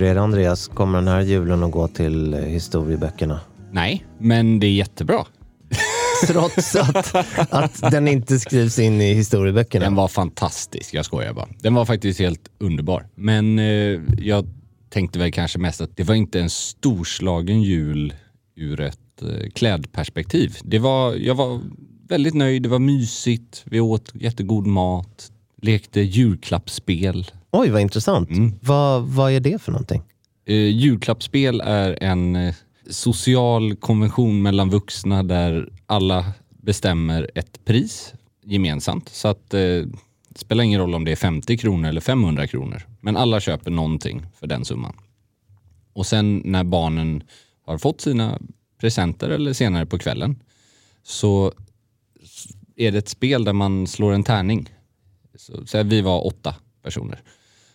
Hur är det Andreas? Kommer den här julen att gå till historieböckerna? Nej, men det är jättebra. Trots att, att den inte skrivs in i historieböckerna. Den var fantastisk, jag skojar bara. Den var faktiskt helt underbar. Men eh, jag tänkte väl kanske mest att det var inte en storslagen jul ur ett eh, klädperspektiv. Det var, jag var väldigt nöjd, det var mysigt, vi åt jättegod mat, lekte julklappsspel. Oj, vad intressant. Mm. Vad, vad är det för någonting? Eh, julklappsspel är en eh, social konvention mellan vuxna där alla bestämmer ett pris gemensamt. Så att eh, det spelar ingen roll om det är 50 kronor eller 500 kronor. Men alla köper någonting för den summan. Och sen när barnen har fått sina presenter eller senare på kvällen så är det ett spel där man slår en tärning. Så, så här, vi var åtta personer.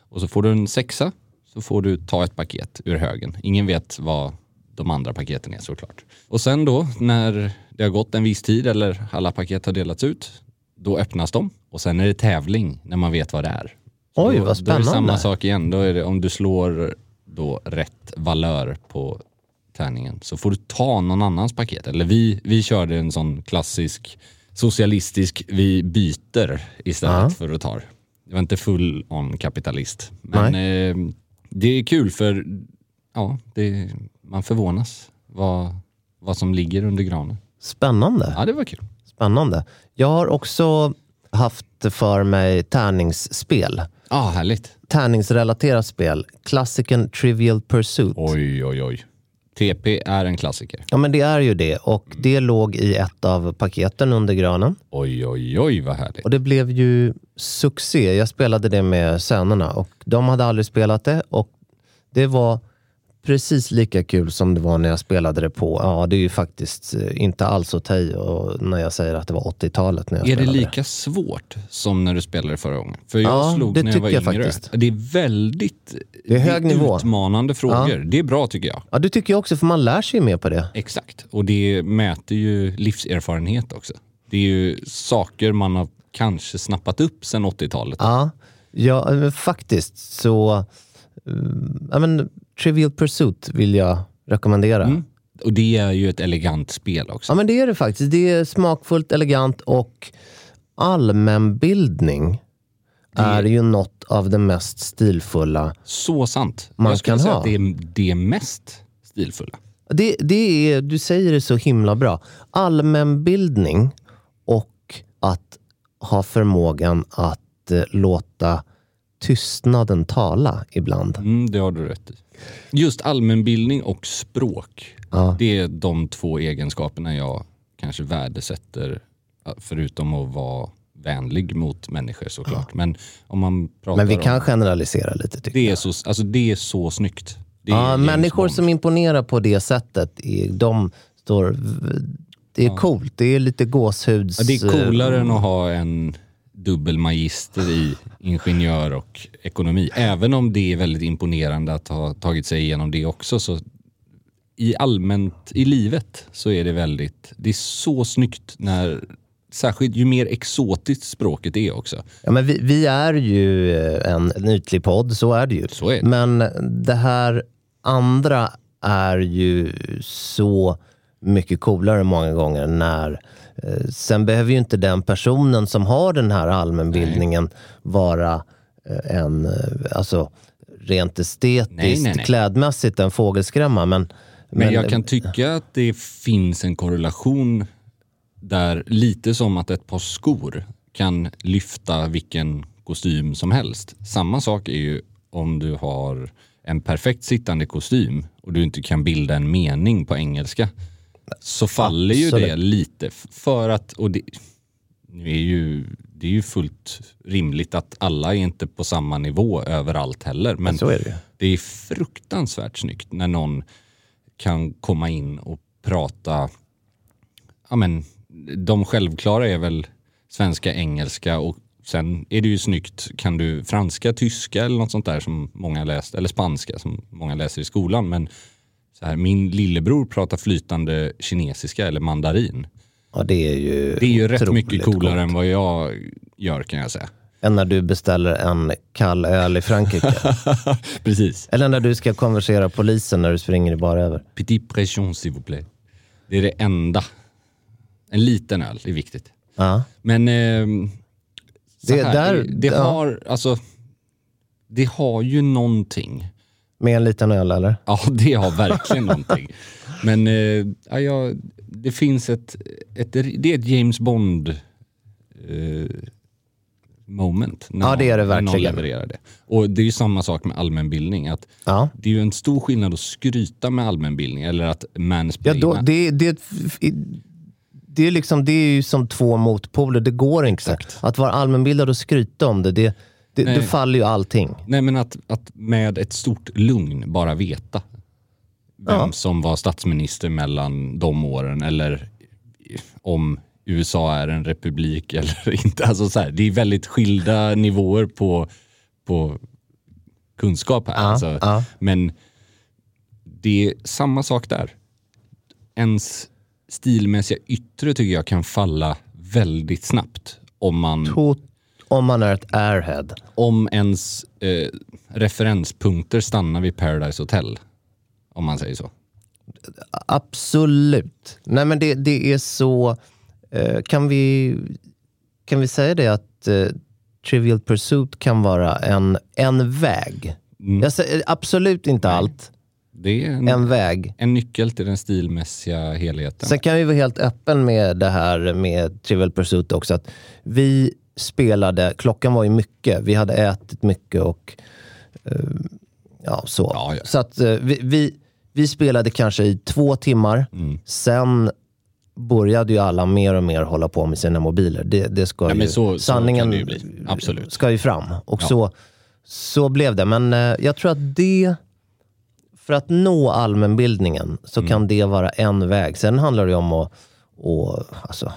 Och så får du en sexa så får du ta ett paket ur högen. Ingen vet vad de andra paketen är såklart. Och sen då när det har gått en viss tid eller alla paket har delats ut, då öppnas de och sen är det tävling när man vet vad det är. Så Oj, vad Då är det samma spännande. sak igen. Då är det, om du slår då rätt valör på tärningen så får du ta någon annans paket. Eller vi, vi körde en sån klassisk socialistisk, vi byter istället Ja. för att ta. Det var inte full on kapitalist. Men eh, det är kul för ja, det, man förvånas vad, vad som ligger under granen. Spännande. Ja, det var kul. Spännande. Jag har också haft för mig tärningsspel. Ja, härligt. Tärningsrelaterat spel. Klassikern Trivial Pursuit. Oj, oj, oj. TP är en klassiker. Ja, men det är ju det. Och det låg i ett av paketen under granen. Oj, oj, oj vad härligt. Och det blev ju succé. Jag spelade det med sönerna och de hade aldrig spelat det. Och det var precis lika kul som det var när jag spelade det på, ja det är ju faktiskt eh, inte alls att ta i och när jag säger att det var 80-talet när jag Är det lika svårt som när du spelade förra gången? För jag Ja, slog det när jag var jag yngre. faktiskt. Det är väldigt Det är hög nivå. utmanande frågor. Det är bra tycker jag. Ja, det tycker jag också, för man lär sig ju mer på det. Exakt. Och det mäter ju livserfarenhet också. Det är ju saker man har kanske snappat upp sedan 80-talet. Ja, ja faktiskt så... eh, Ja, men Trivial Pursuit vill jag rekommendera. Mm. Och det är ju ett elegant spel också. Ja, men det är det faktiskt. Det är smakfullt, elegant och allmänbildning är ju något av det mest stilfulla. Så sant. Man jag skulle kan säga ha. att det är det mest stilfulla. Det, det är, du säger det så himla bra. Allmänbildning och att ha förmågan att eh, låta tystnaden tala ibland. Mm, det har du rätt i. Just allmänbildning och språk. Ja. Det är de två egenskaperna jag kanske värdesätter, förutom att vara vänlig mot människor såklart. Men om man pratar Men vi om... kan generalisera lite tycker Det jag. är så, alltså det är så snyggt. Det Ja, människor som imponerar på det sättet, de står... Det är coolt. Det är lite gåshuds... Ja, det är coolare än att ha en dubbel magister i ingenjör och ekonomi. Även om det är väldigt imponerande att ha tagit sig igenom det också. Så I allmänt i livet så är det väldigt, det är så snyggt när, särskilt ju mer exotiskt språket är också. Ja, men vi, vi är ju eh, en, en ytlig podd, så är det ju. Så är det. Men det här andra är ju så mycket coolare många gånger när Sen behöver ju inte den personen som har den här allmänbildningen vara eh, en, eh, alltså rent estetiskt, Nej, nej, nej. klädmässigt en fågelskrämma. Men, Men jag kan tycka att det finns en korrelation där lite som att ett par skor kan lyfta vilken kostym som helst. Samma sak är ju om du har en perfekt sittande kostym och du inte kan bilda en mening på engelska. Så faller ju Absolut. det lite för att, och det, nu är ju, det är ju fullt rimligt att alla är inte på samma nivå överallt heller. Men så är det det är fruktansvärt snyggt när någon kan komma in och prata, ja men de självklara är väl svenska, engelska och sen är det ju snyggt, kan du franska, tyska eller något sånt där som många läst, eller spanska som många läser i skolan. Men så här, min lillebror pratar flytande kinesiska eller mandarin. Ja, det är ju Det är ju rätt mycket coolare coolt. än vad jag gör kan jag säga. Än när du beställer en kall öl i Frankrike. Precis. Eller när du ska konversera polisen när du springer i bara över. Petit pression s'il vous plaît. Det är det enda. En liten öl är viktigt. Ja. Men eh, Det här, där- det, det ja. har alltså det har ju någonting. Med en liten öl eller? Ja, det har verkligen någonting. Men eh, ja, ja, det finns ett, ett, det är ett James Bond eh, moment. När Ja, det är det verkligen. levererar det. Och det är ju samma sak med allmänbildning. Att Ja. Det är ju en stor skillnad att skryta med allmänbildning eller att Ja, mansplaina. då, det, det, det, är liksom, det är ju som två motpoler, det går inte. Exakt. Att vara allmänbildad och skryta om det, det, det, det faller ju allting. Nej men att, att med ett stort lugn bara veta vem Ja. som var statsminister mellan de åren eller om USA är en republik eller inte. Alltså så här, det är väldigt skilda nivåer på, på kunskap här. Ja, alltså, ja. Men det är samma sak där. Ens stilmässiga yttre tycker jag kan falla väldigt snabbt om man Tot, om man är ett airhead. om ens eh, referenspunkter stannar vid Paradise Hotel. Om man säger så. Absolut. Nej men det, det är så... Eh, kan, vi, kan vi säga det att eh, Trivial Pursuit kan vara en, en väg? Mm. Jag säger absolut inte allt. Det är en, En väg. en nyckel till den stilmässiga helheten. Sen kan vi vara helt öppen med det här med Trivial Pursuit också. Att vi spelade, klockan var ju mycket, vi hade ätit mycket och eh, ja, så. Ja, ja. Så att eh, vi, vi, vi spelade kanske i två timmar. Mm. Sen började ju alla mer och mer hålla på med sina mobiler. Det, det ska Ja, ju, så- så sanningen det ju. Absolut. ska ju fram. Och så, så blev det. Men eh, jag tror att det, för att nå allmänbildningen så Mm. kan det vara en väg. Sen handlar det om att, och, alltså,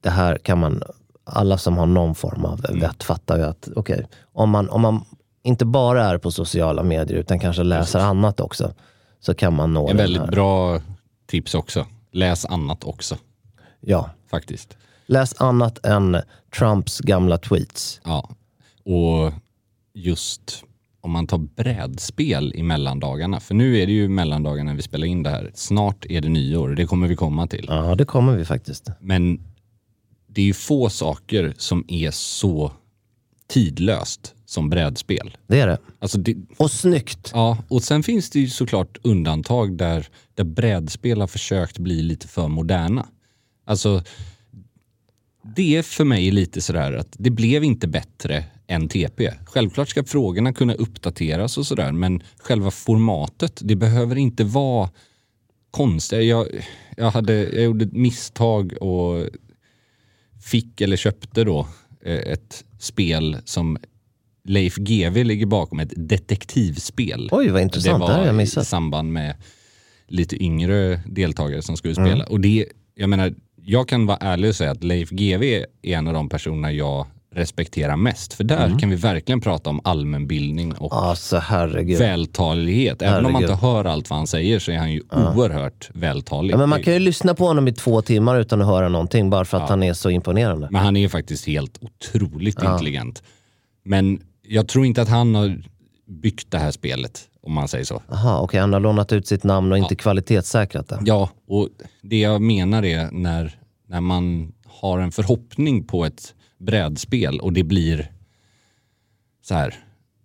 det här kan man, alla som har någon form av Mm. vett fattar ju att okej, om, man, om man inte bara är på sociala medier utan kanske läser annat också, så kan man nå en väldigt bra tips också. Läs annat också, Ja. faktiskt. Läs annat än Trumps gamla tweets. Ja. Och just om man tar brädspel i mellandagarna. För nu är det ju mellandagarna vi spelar in det här. Snart är det nyår, det kommer vi komma till. Ja, det kommer vi faktiskt. Men det är ju få saker som är så tidlöst som brädspel. Det är det. Alltså det, Och snyggt. ja, och sen finns det ju såklart undantag där, där brädspel har försökt bli lite för moderna. Alltså, det är för mig lite sådär att det blev inte bättre än TP. Självklart ska frågorna kunna uppdateras och sådär, men själva formatet, det behöver inte vara konstigt. Jag, jag, hade, jag gjorde ett misstag och fick eller köpte då eh, ett spel som Leif GW ligger bakom, ett detektivspel. Oj, vad intressant. Det Det har jag i missat. samband med lite yngre deltagare som skulle Mm. spela. Och det, jag menar, jag kan vara ärlig och säga att Leif GW är en av de personerna jag respekterar mest. För där Mm. kan vi verkligen prata om allmänbildning och Alltså herregud. vältalighet. Även om man Herregud. inte hör allt vad han säger så är han ju oerhört vältalig. Ja, men man kan ju lyssna på honom i två timmar utan att höra någonting bara för att han är så imponerande. Men han är faktiskt helt otroligt intelligent. Men jag tror inte att han har byggt det här spelet, om man säger så. Jaha, okej, han har lånat ut sitt namn och inte kvalitetssäkrat det. Ja, och det jag menar är när, när man har en förhoppning på ett brädspel och det blir så här,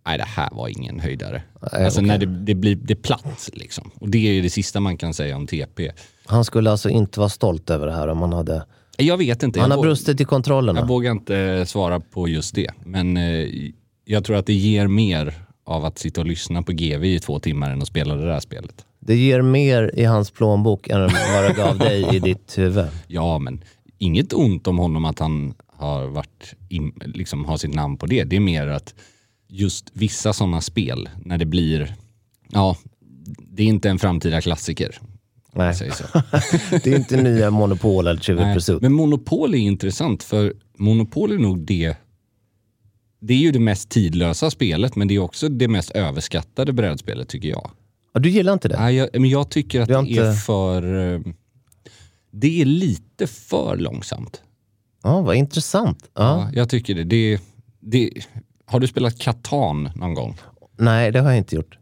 nej det här var ingen höjdare. Nej, alltså okej. när det, det blir det är platt liksom. Och det är ju det sista man kan säga om TP. Han skulle alltså inte vara stolt över det här om han hade... Jag vet inte. Han jag har brustit i kontrollerna. Jag vågar inte svara på just det. Men eh, jag tror att det ger mer av att sitta och lyssna på GV i två timmar än att spela det där spelet. Det ger mer i hans plånbok än vad det gav dig i ditt huvud. Ja, men inget ont om honom att han har, varit in, liksom har sitt namn på det. Det är mer att just vissa sådana spel, när det blir, ja, det är inte en framtida klassiker. Nej, det är inte nya Monopol eller Trivial Pursuit. Men Monopol är intressant för Monopol är nog det det är ju det mest tidlösa spelet men det är också det mest överskattade brädspelet tycker jag. Ja, du gillar inte det? Nej, jag, men jag tycker att det inte- är för... eh, Det är lite för långsamt. Ja, vad intressant. Ja. Ja, jag tycker det. det, det har du spelat Catan någon gång? Nej, det har jag inte gjort.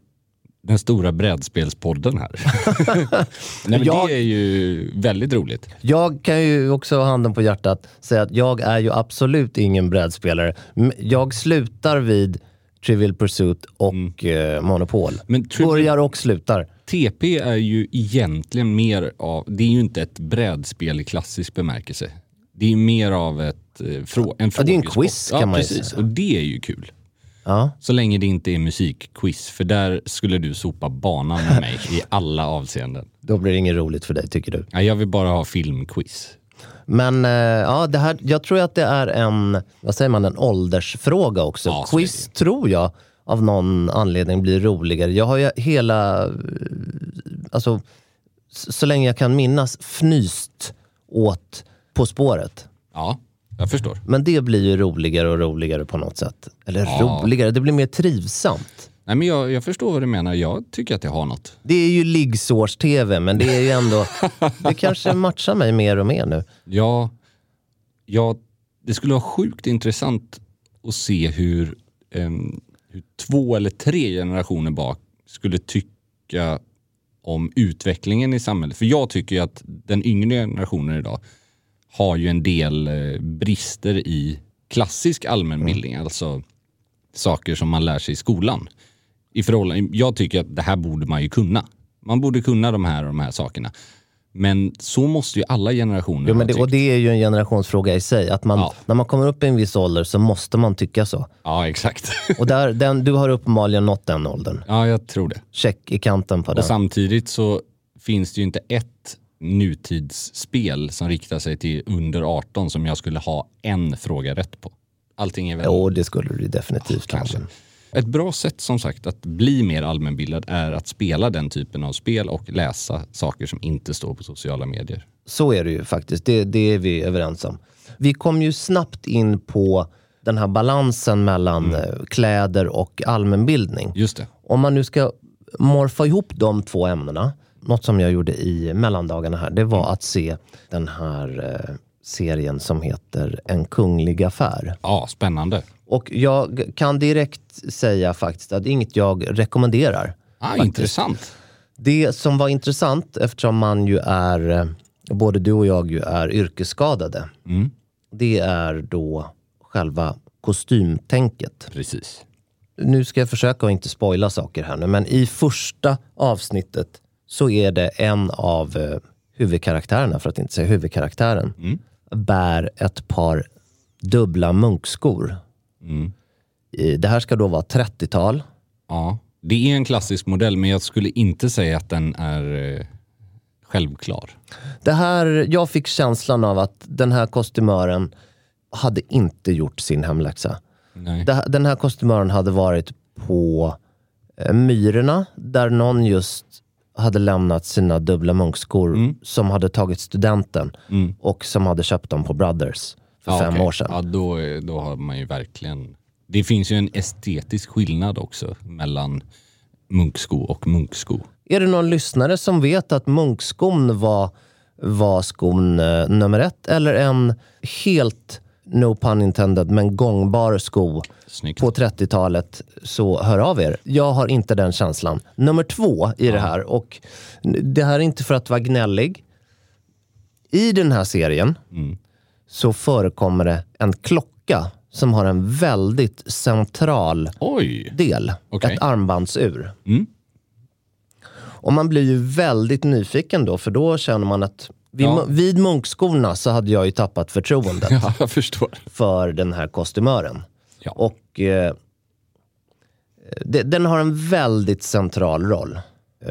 Den stora brädspelspodden här. Nej, men Jag- Det är ju väldigt roligt. Jag kan ju också ha handen på hjärtat säga att jag är ju absolut ingen brädspelare. Jag slutar vid Trivial Pursuit och eh, Monopol. Mm. Men Börjar och slutar. TP är ju egentligen mer av, det är ju inte ett brädspel i klassisk bemärkelse. Det är mer av ett, eh, frå, en Ja, det är en frågesport. quiz, ja, kan man ju precis. säga. Och det är ju kul. Ja. Så länge det inte är musikquiz, för där skulle du sopa banan med mig i alla avseenden. Då blir det inget roligt för dig, tycker du. Ja, jag vill bara ha filmquiz. Men eh, ja, det här, jag tror att det är en, vad säger man, en åldersfråga också. Ja, så är Quiz tror jag av någon anledning blir roligare. Jag har ju hela, eh, alltså s- så länge jag kan minnas, fnyst åt På spåret. Ja, jag förstår. Men det blir ju roligare och roligare på något sätt. Eller Ja. roligare, det blir mer trivsamt. Nej, men jag, jag förstår vad du menar. Jag tycker att det har något. Det är ju liggsårs-tv, men det är ju ändå, det kanske matchar mig mer och mer nu. Ja, ja, det skulle vara sjukt intressant att se hur, em, hur två eller tre generationer bak skulle tycka om utvecklingen i samhället. För jag tycker ju att den yngre generationen idag har ju en del eh, brister i klassisk allmänbildning, alltså saker som man lär sig i skolan. I förhållande, jag tycker att det här borde man ju kunna. Man borde kunna de här och de här sakerna. Men så måste ju alla generationer Jo, men det, och det är ju en generationsfråga i sig. Att man, Ja. När man kommer upp i en viss ålder så måste man tycka så. Ja, exakt. Och där, den, du har uppenbarligen nått den åldern. ja, jag tror det. Check i kanten på den. Och samtidigt så finns det ju inte ett nutidsspel som riktar sig till under 18 som jag skulle ha en fråga rätt på. Allting är väl... Jo, det skulle du definitivt Kanske. ha. Ett bra sätt som sagt att bli mer allmänbildad är att spela den typen av spel och läsa saker som inte står på sociala medier. Så är det ju faktiskt. Det, det är vi överens om. Vi kom ju snabbt in på den här balansen mellan eh, kläder och allmänbildning. Just det. Om man nu ska morfa ihop de två ämnena, något som jag gjorde i mellandagarna här, det var att se den här eh, serien som heter En kunglig affär. Ja, spännande. Och jag kan direkt säga faktiskt att det är inget jag rekommenderar. Ah, intressant. Det som var intressant, eftersom man ju är, eh, både du och jag ju är yrkesskadade, Mm. det är då själva kostymtänket. Precis. Nu ska jag försöka att inte spoila saker här nu, men i första avsnittet så är det en av eh, huvudkaraktärerna, för att inte säga huvudkaraktären, Mm. bär ett par dubbla munkskor. Mm. Det här ska då vara 30-tal. Ja, det är en klassisk modell men jag skulle inte säga att den är eh, självklar. Det här, jag fick känslan av att den här kostymören hade inte gjort sin hemläxa. Nej. Den här kostymören hade varit på eh, Myrorna, där någon just hade lämnat sina dubbla munkskor Mm. som hade tagit studenten och som hade köpt dem på Brothers för Ja, fem okej. år sedan. Ja, då, då har man ju verkligen... Det finns ju en estetisk skillnad också mellan munksko och munksko. Är det någon lyssnare som vet att munkskon var, var skon eh, nummer ett eller en helt, no pun intended, men gångbar sko Snyggt. på 30-talet så hör av er. Jag har inte den känslan. Nummer två i det här, och det här är inte för att vara gnällig. I den här serien så förekommer det en klocka som har en väldigt central Oj! del. Okej. Ett armbandsur. Mm. Och man blir ju väldigt nyfiken då, för då känner man att vid, Ja. vid munkskorna så hade jag ju tappat förtroendet Ja, jag förstår. för den här kostymören. Ja. Och eh, det, den har en väldigt central roll.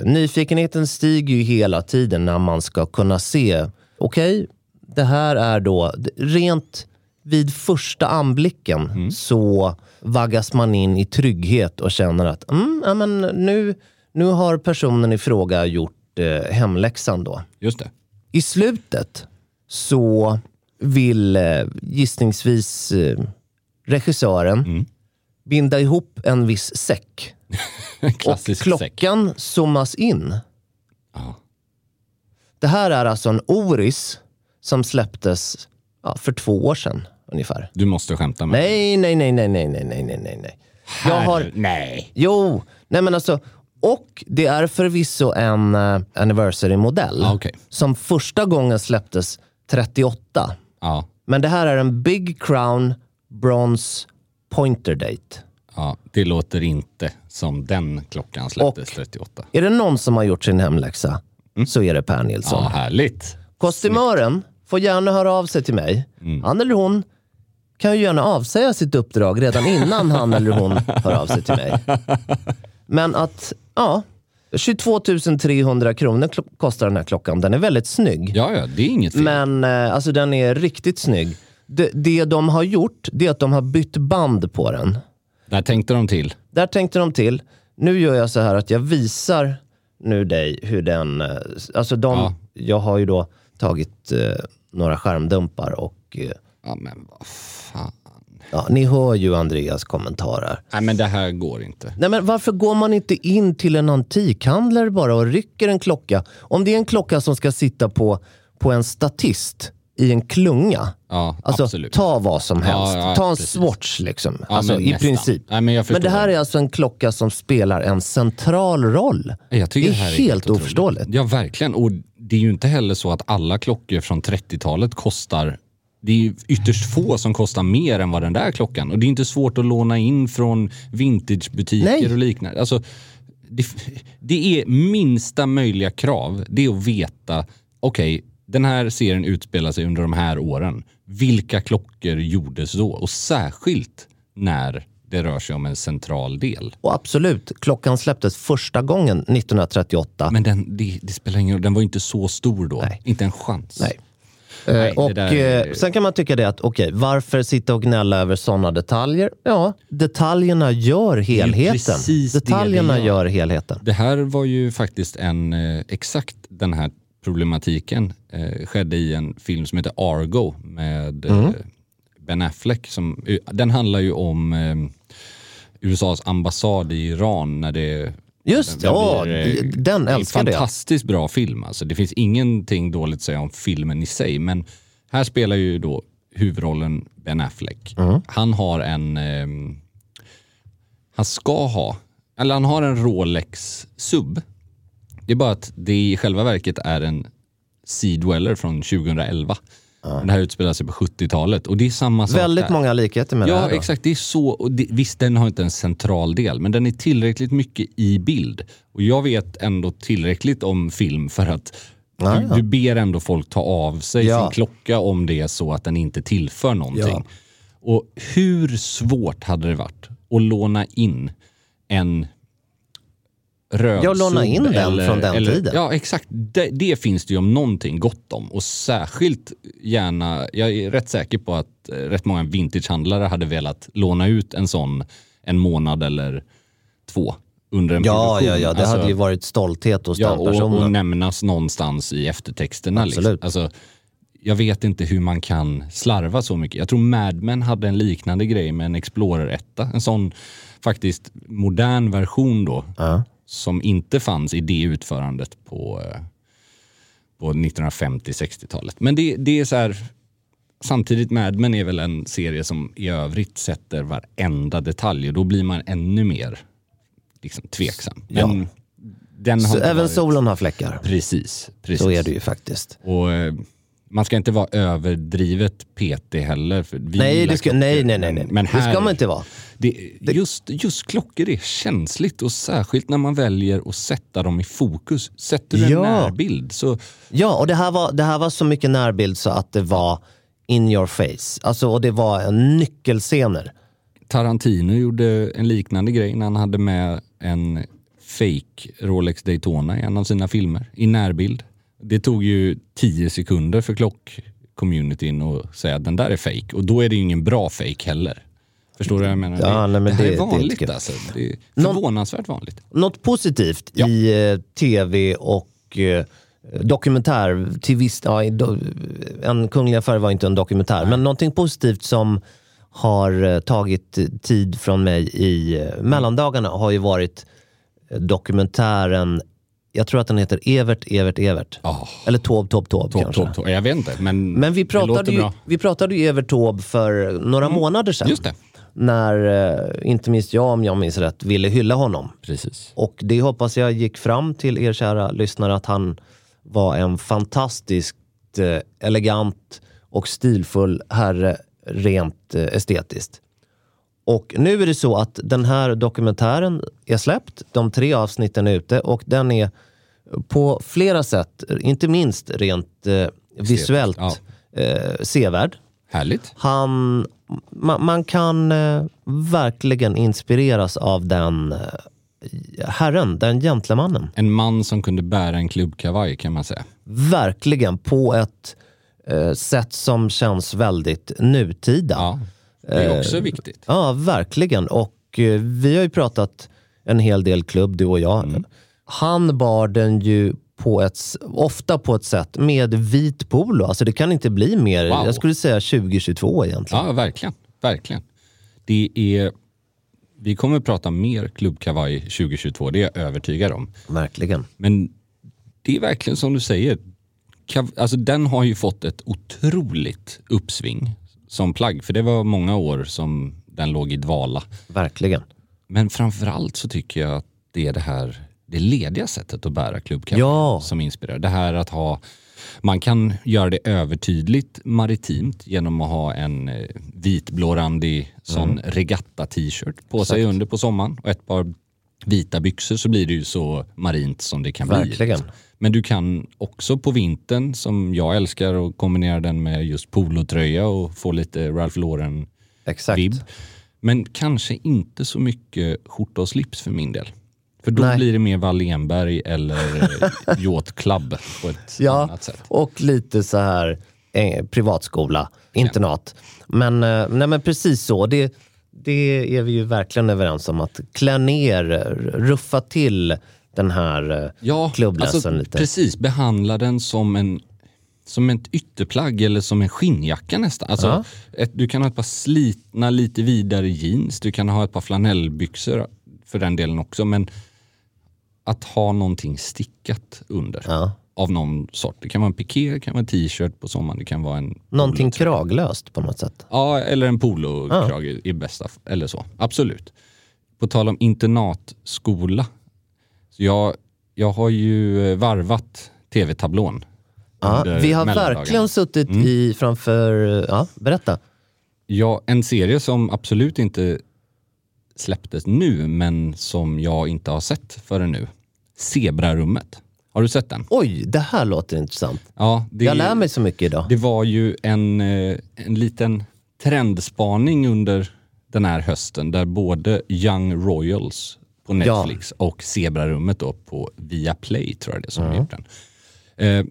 Nyfikenheten stiger ju hela tiden när man ska kunna se, okej, det här är då rent vid första anblicken så vaggas man in i trygghet och känner att mm, ja, men nu, nu har personen i fråga gjort eh, hemläxan då. Just det. I slutet så vill eh, gissningsvis eh, regissören mm. binda ihop en viss säck. Klassisk och klockan säck. zoomas in. Aha. Det här är alltså en Oris som släpptes ja, för två år sedan ungefär. Du måste skämta med mig. Nej, nej, nej, nej, nej, nej, nej, nej. Herre, jag har... Nej. Jo, nej men alltså och det är förvisso en uh, anniversary-modell. Ja, okej. Som första gången släpptes 38. Ja. Men det här är en Big Crown Bronze Pointer Date. ja, det låter inte som den klockan släpptes Och- 38. Är det någon som har gjort sin hemläxa så är det Per Nilsson. Ja, härligt. Kostymören får gärna höra av sig till mig. Han eller hon kan ju gärna avsäga sitt uppdrag redan innan han eller hon hör av sig till mig. Men att, ja, 22 300 kronor kostar den här klockan. Den är väldigt snygg. Ja, ja, det är inget fel. Men eh, alltså den är riktigt snygg. Det, det de har gjort, det är att de har bytt band på den. Där tänkte de till. Där tänkte de till. Nu gör jag så här att jag visar nu dig hur den... eh, Alltså de, Ja. Jag har ju då tagit eh, några skärmdumpar och eh, Ja, men vad fan. Ja, ni hör ju Andreas kommentarer. Nej, men det här går inte. Nej, men varför går man inte in till en antikhandlare bara och rycker en klocka? Om det är en klocka som ska sitta på, på en statist i en klunga. Ja, Alltså absolut. ta vad som Ja, helst. ja, ta en precis. Swatch liksom. Ja, alltså, I nästan. princip. Nej, men. Men det här är alltså en klocka som spelar en central roll. Det är helt oförståeligt. Ja, verkligen. Och det är ju inte heller så att alla klockor från 30-talet kostar det är ytterst få som kostar mer än vad den där klockan. Och det är inte svårt att låna in från vintagebutiker Nej. och liknande. Alltså, det, det är minsta möjliga krav. Det är att veta, okej, den här serien utspelar sig under de här åren. Vilka klockor gjordes då? Och särskilt när det rör sig om en central del. Och absolut, klockan släpptes första gången 1938. Men den, det, det spelar ingen roll, den var ju inte så stor då. Nej. Inte en chans. Nej. Nej, Eh, det och där är- eh, Sen kan man tycka det att, okej, varför sitta och gnälla över sådana detaljer? Ja, detaljerna gör helheten. det Detaljerna det gör. gör helheten. Det här var ju faktiskt en, eh, exakt den här problematiken eh, skedde i en film som heter Argo med Mm. eh, Ben Affleck. Som, den handlar ju om eh, USAs ambassad i Iran när det Just den ja, blir, eh, den det är en älskade jag. fantastiskt bra film. Alltså. Det finns ingenting dåligt att säga om filmen i sig. Men här spelar ju då huvudrollen Ben Affleck. Mm. Han har en... ehm, han ska ha, eller han har en Rolex sub. Det är bara att det i själva verket är en Sea Dweller från 2011. Men Det här utspelar sig på 70-talet och det är samma sak Väldigt där. många likheter med det Ja, här. Då. exakt. Det är så. Det, visst, den har inte en central del, men den är tillräckligt mycket i bild. Och jag vet ändå tillräckligt om film för att Ja, du, ja. du ber ändå folk ta av sig Ja. sin klocka om det är så att den inte tillför någonting. Ja. Och hur svårt hade det varit att låna in en rödsob. Ja, låna in den från den tiden. Ja, exakt. Det, det finns det ju om någonting gott om. Och särskilt gärna, jag är rätt säker på att eh, rätt många vintagehandlare hade velat låna ut en sån en månad eller två under en Ja, produktion. ja, ja. Det Alltså- hade ju varit stolthet hos Ja, den och, personen. och nämnas någonstans i eftertexterna. Liksom. Absolut. Alltså, jag vet inte hur man kan slarva så mycket. Jag tror Mad Men hade en liknande grej med en Explorer 1. En sån faktiskt modern version då. Ja. Som inte fanns i det utförandet på, eh, på 1950-60-talet. Men det, det är så här, samtidigt Mad Men är väl en serie som i övrigt sätter varenda detalj och då blir man ännu mer liksom, tveksam. Men inte även varit- solen har fläckar. Precis, precis. Så är det ju faktiskt. Och eh, man ska inte vara överdrivet PT heller. Nej, det ska, nej, nej, nej, nej. Men här, det ska man inte vara. Det, just, just klockor är känsligt och särskilt när man väljer att sätta dem i fokus. Sätter du en Ja. närbild så Ja, och det här, var, det här var så mycket närbild så att det var in your face. Alltså, och det var en nyckelscener. Tarantino gjorde en liknande grej när han hade med en fake Rolex Daytona i en av sina filmer i närbild. Det tog ju tio sekunder för klockcommunityn att säga att den där är fake och då är det ju ingen bra fake heller. Förstår du vad jag menar? Ja, det, nej, men det det- är det vanligt kul. alltså. Det är förvånansvärt vanligt. Något positivt Ja. i eh, tv och eh, dokumentär, till viss, ja, do, en kunglig affär var inte en dokumentär, men någonting positivt som har eh, tagit tid från mig i eh, mellandagarna har ju varit eh, dokumentären, jag tror att den heter Evert, Evert, Evert. Ja. Eller Taube, Taube Topp, kanske. topp, topp. Jag vet inte, men, Men vi pratade, ju. Mm. vi pratade ju Evert Taube för några månader sedan. Just det. När, eh, inte minst jag om jag minns rätt, ville hylla honom. Precis. Och det hoppas jag gick fram till er kära lyssnare att han var en fantastiskt eh, elegant och stilfull herre rent eh, estetiskt. Och nu är det så att den här dokumentären är släppt, de tre avsnitten är ute och den är på flera sätt, inte minst rent eh, visuellt, ja. eh, sevärd. Härligt. Han, man, man kan eh, verkligen inspireras av den eh, herren, den gentlemannen. En man som kunde bära en klubbkavaj kan man säga. Verkligen på ett eh, sätt som känns väldigt nutida. Ja, det är också viktigt. Ja, verkligen. Och eh, vi har ju pratat en hel del klubb, du och jag. Mm. Han bar den ju på ett, ofta på ett sätt med vit polo. Alltså det kan inte bli mer, Wow. jag skulle säga 2022 egentligen. Ja, verkligen. verkligen. Det är, vi kommer att prata mer klubbkavaj 2022, det är jag övertygad om. Verkligen. Men det är verkligen som du säger. Kav, alltså den har ju fått ett otroligt uppsving som plagg. För det var många år som den låg i dvala. Verkligen. Men framförallt så tycker jag att det är det här det lediga sättet att bära klubbkavaj Ja. som inspirerar. Det här att ha, man kan göra det övertydligt maritimt genom att ha en eh, vitblårandig sån regatta-t-shirt på sig Exakt. under på sommaren och ett par vita byxor så blir det ju så marint som det kan bli. Verkligen. liksom. Men du kan också på vintern, som jag älskar, att kombinera den med just polotröja och få lite Ralph Lauren Exakt. vibb. Men kanske inte så mycket skjorta och slips för min del. För då Nej. blir det mer Wallenberg eller Yacht Club på ett Ja, annat sätt. och lite så här eh, privatskola, internat. Men, eh, nej, men precis så. Det, det är vi ju verkligen överens om. Att klä ner, ruffa till den här eh, Ja, klubbläsen alltså, lite. precis. Behandla den som en som ett ytterplagg eller som en skinnjacka nästan. Alltså, Ja. ett, du kan ha ett par slitna, lite vidare jeans. Du kan ha ett par flanellbyxor för den delen också. Men att ha någonting stickat under Ja. Av någon sort. Det kan vara en piké, det kan vara en t-shirt på sommaren, det kan vara en Någonting polotröja. kraglöst på något sätt. Ja, eller en polokrage i- i bästa eller så. Absolut. På tal om internatskola. Så jag, jag har ju eh, varvat tv-tablån. Under vi har verkligen suttit Mm. i framför... Ja, berätta. Ja, en serie som absolut inte släpptes nu, men som jag inte har sett förrän nu. Zebrarummet. Har du sett den? Oj, det här låter intressant. Ja, det, Jag lär mig så mycket idag. Det var ju en, eh, en liten trendspaning under den här hösten där både Young Royals på Netflix och Zebrarummet då på Viaplay tror jag det är som har gjort den. Eh,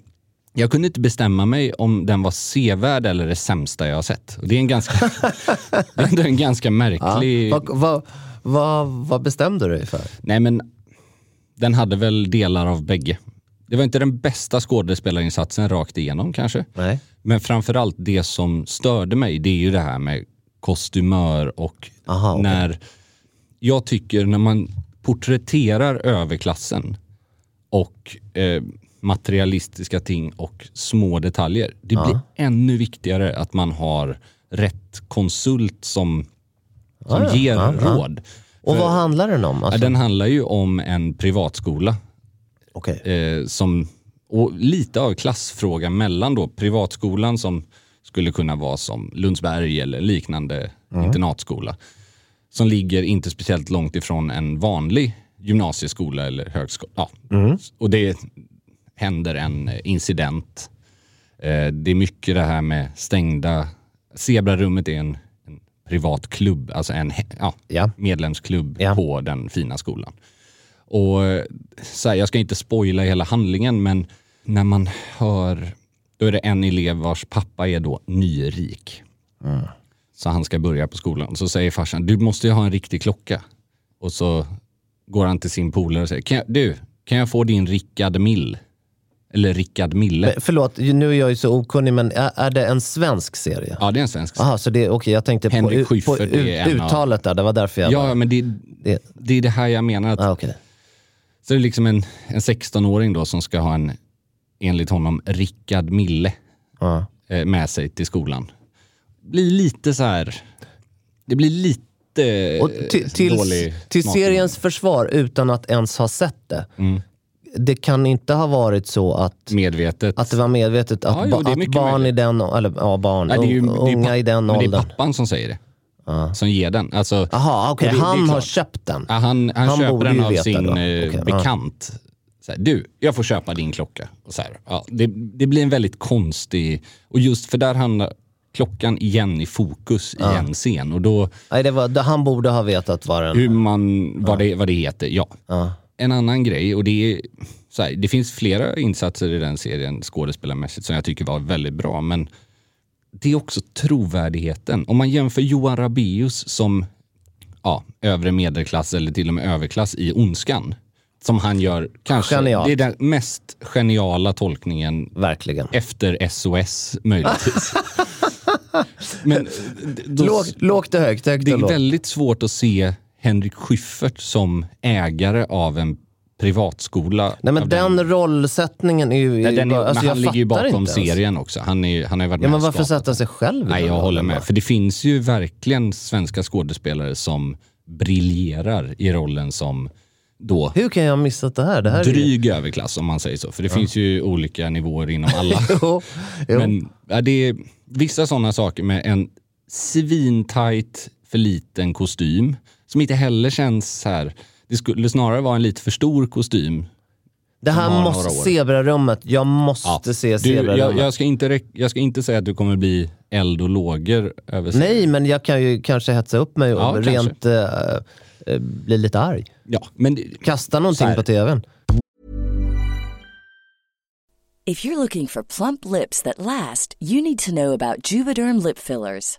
jag kunde inte bestämma mig om den var sevärd eller det sämsta jag har sett. Det är en ganska, det är en ganska märklig... Vad, vad, vad, vad bestämde du dig för? Nej men, den hade väl delar av bägge. Det var inte den bästa skådespelarinsatsen rakt igenom kanske. Nej. Men framförallt det som störde mig, det är ju det här med kostymör och Aha, okej. när jag tycker när man porträtterar överklassen och eh, materialistiska ting och små detaljer. Det blir ännu viktigare att man har rätt konsult som, som ja, ger ja, ja. råd. Och För- vad handlar den om? Ja, Alltså, den handlar ju om en privatskola okej. eh, som, och lite av klassfrågan mellan då privatskolan som skulle kunna vara som Lundsberg eller liknande internatskola. Som ligger inte speciellt långt ifrån en vanlig gymnasieskola eller högskola. Ja. Och det händer en eh, incident. Eh, det är mycket det här med stängda... Zebrarummet är en, en privat klubb, alltså en ja, Ja. medlemsklubb på den fina skolan. Och eh, så här, jag ska inte spoila hela handlingen, men när man hör, då är det en elev vars pappa är då nyrik. Så han ska börja på skolan. Så säger farsan, du måste ju ha en riktig klocka. Och så går han till sin polare och säger, kan jag, du, kan jag få din Rickard Mill? Eller Rickard Mille. Förlåt, nu är jag ju så okunnig, men är, är det en svensk serie? Ja, det är en svensk. Jaha, så det okej. jag tänkte på, Henrik på Schyffert är ut, uttalet där, det var därför jag... Ja, bara- men det, det, det är det här jag menar. Att, ah, okej. Så det är liksom en, en 16-åring då som ska ha en, enligt honom, Rickard Mille Ja. eh, med sig till skolan. Blir lite så här, det blir lite Och till, till, till smak. seriens försvar, utan att ens ha sett det. Mm. Det kan inte ha varit så att, medvetet. att det var medvetet att, Ja, jo, ba, det är att barn möjligt. i den, eller ja, barn, Nej, det ju, det unga papp- i den men det är åldern. pappan som säger det. Som ger den. Alltså, okej, och det- det han har klart. köpt den. Ja, han, han, Han köper den av sin eh, ja. bekant. Så här, du, jag får köpa din klocka. Och så här, ja, det, det blir en väldigt konstig... Och just för där hamnar klockan igen i fokus i en scen. Och då, Nej, det var, det, han borde ha vetat vad den... hur man, vad, det, vad det heter, ja. Ja. En annan grej, och det är så här, det finns flera insatser i den serien skådespelarmässigt som jag tycker var väldigt bra, men det är också trovärdigheten. Om man jämför Johan Rabaeus som ja, övre medelklass eller till och med överklass i Ondskan, som han gör, kanske, Genialt. det är den mest geniala tolkningen Verkligen. efter SOS möjligtvis. men då, Lågt, lågt och högt, högt det är väldigt svårt att se Henrik Schyffert som ägare av en privatskola. Nej men den rollsättningen är ju... Nej, den är, alltså, men han ligger ju bakom inte ens. serien också. Han, är, han har ju varit Ja med men varför sätta sig själv i Nej, jag håller med. då? För det finns ju verkligen svenska skådespelare som briljerar i rollen som då Hur kan jag ha missat det här? Det här är dryg överklass om man säger så. För det finns ju olika nivåer inom alla. Jo, jo. Men ja, det är vissa sådana saker med en svintajt för liten kostym som inte heller känns så här. Det skulle snarare vara en lite för stor kostym. det här måste, zebrarummet, jag måste se Du, zebrarummet. jag, jag, ska inte, jag ska inte säga att du kommer bli eld och lågor över serien. Nej, men jag kan ju kanske hetsa upp mig och Ja, rent eh, bli lite arg. Ja, men Kasta någonting på tvn. If you're looking for plump lips that last, you need to know about Juvederm lip fillers.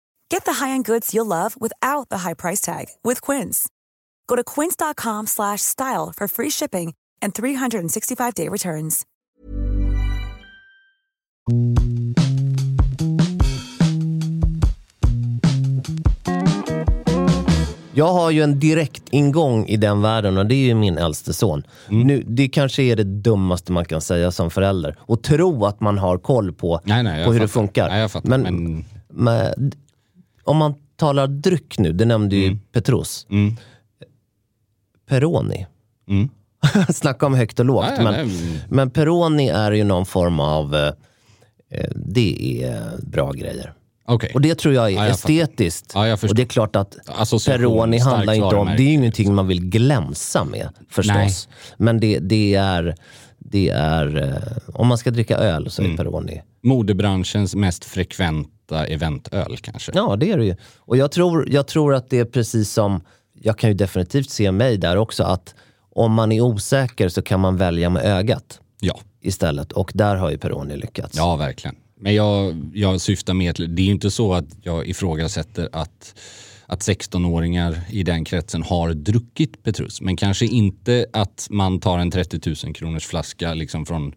Get the high-end goods you'll love without the high price tag with Quince. Go to quince.com slash style for free shipping and 365-day returns. Jag har ju en direkt ingång i den världen och det är ju min äldste son. Mm. Nu, det kanske är det dummaste man kan säga som förälder. Och tro att man har koll på, Nej, nej, på hur det fattar. funkar. Nej, jag fattar, men, men- men om man talar dryck nu, det nämnde ju Petrus. Mm. Peroni. Mm. Snacka om högt och lågt. Ja, men, nej, men Peroni är ju någon form av, eh, eh, det är bra grejer. Okej. Och det tror jag är Ja, jag estetiskt. Ja, jag och det är klart att Peroni handlar inte om, det är ju ingenting man vill glänsa med förstås. Nej. Men det, det är, det är eh, om man ska dricka öl så är Mm. Peroni. Modebranschens mest frekventa eventöl kanske. Ja, det är det ju. Och jag tror, jag tror att det är precis som, jag kan ju definitivt se mig där också, att om man är osäker så kan man välja med ögat Ja, istället. Och där har ju Peroni lyckats. ja verkligen. Men jag, jag syftar mer till, det är ju inte så att jag ifrågasätter att, att 16-åringar i den kretsen har druckit Petrus. Men kanske inte att man tar en 30 000 kronors flaska liksom från,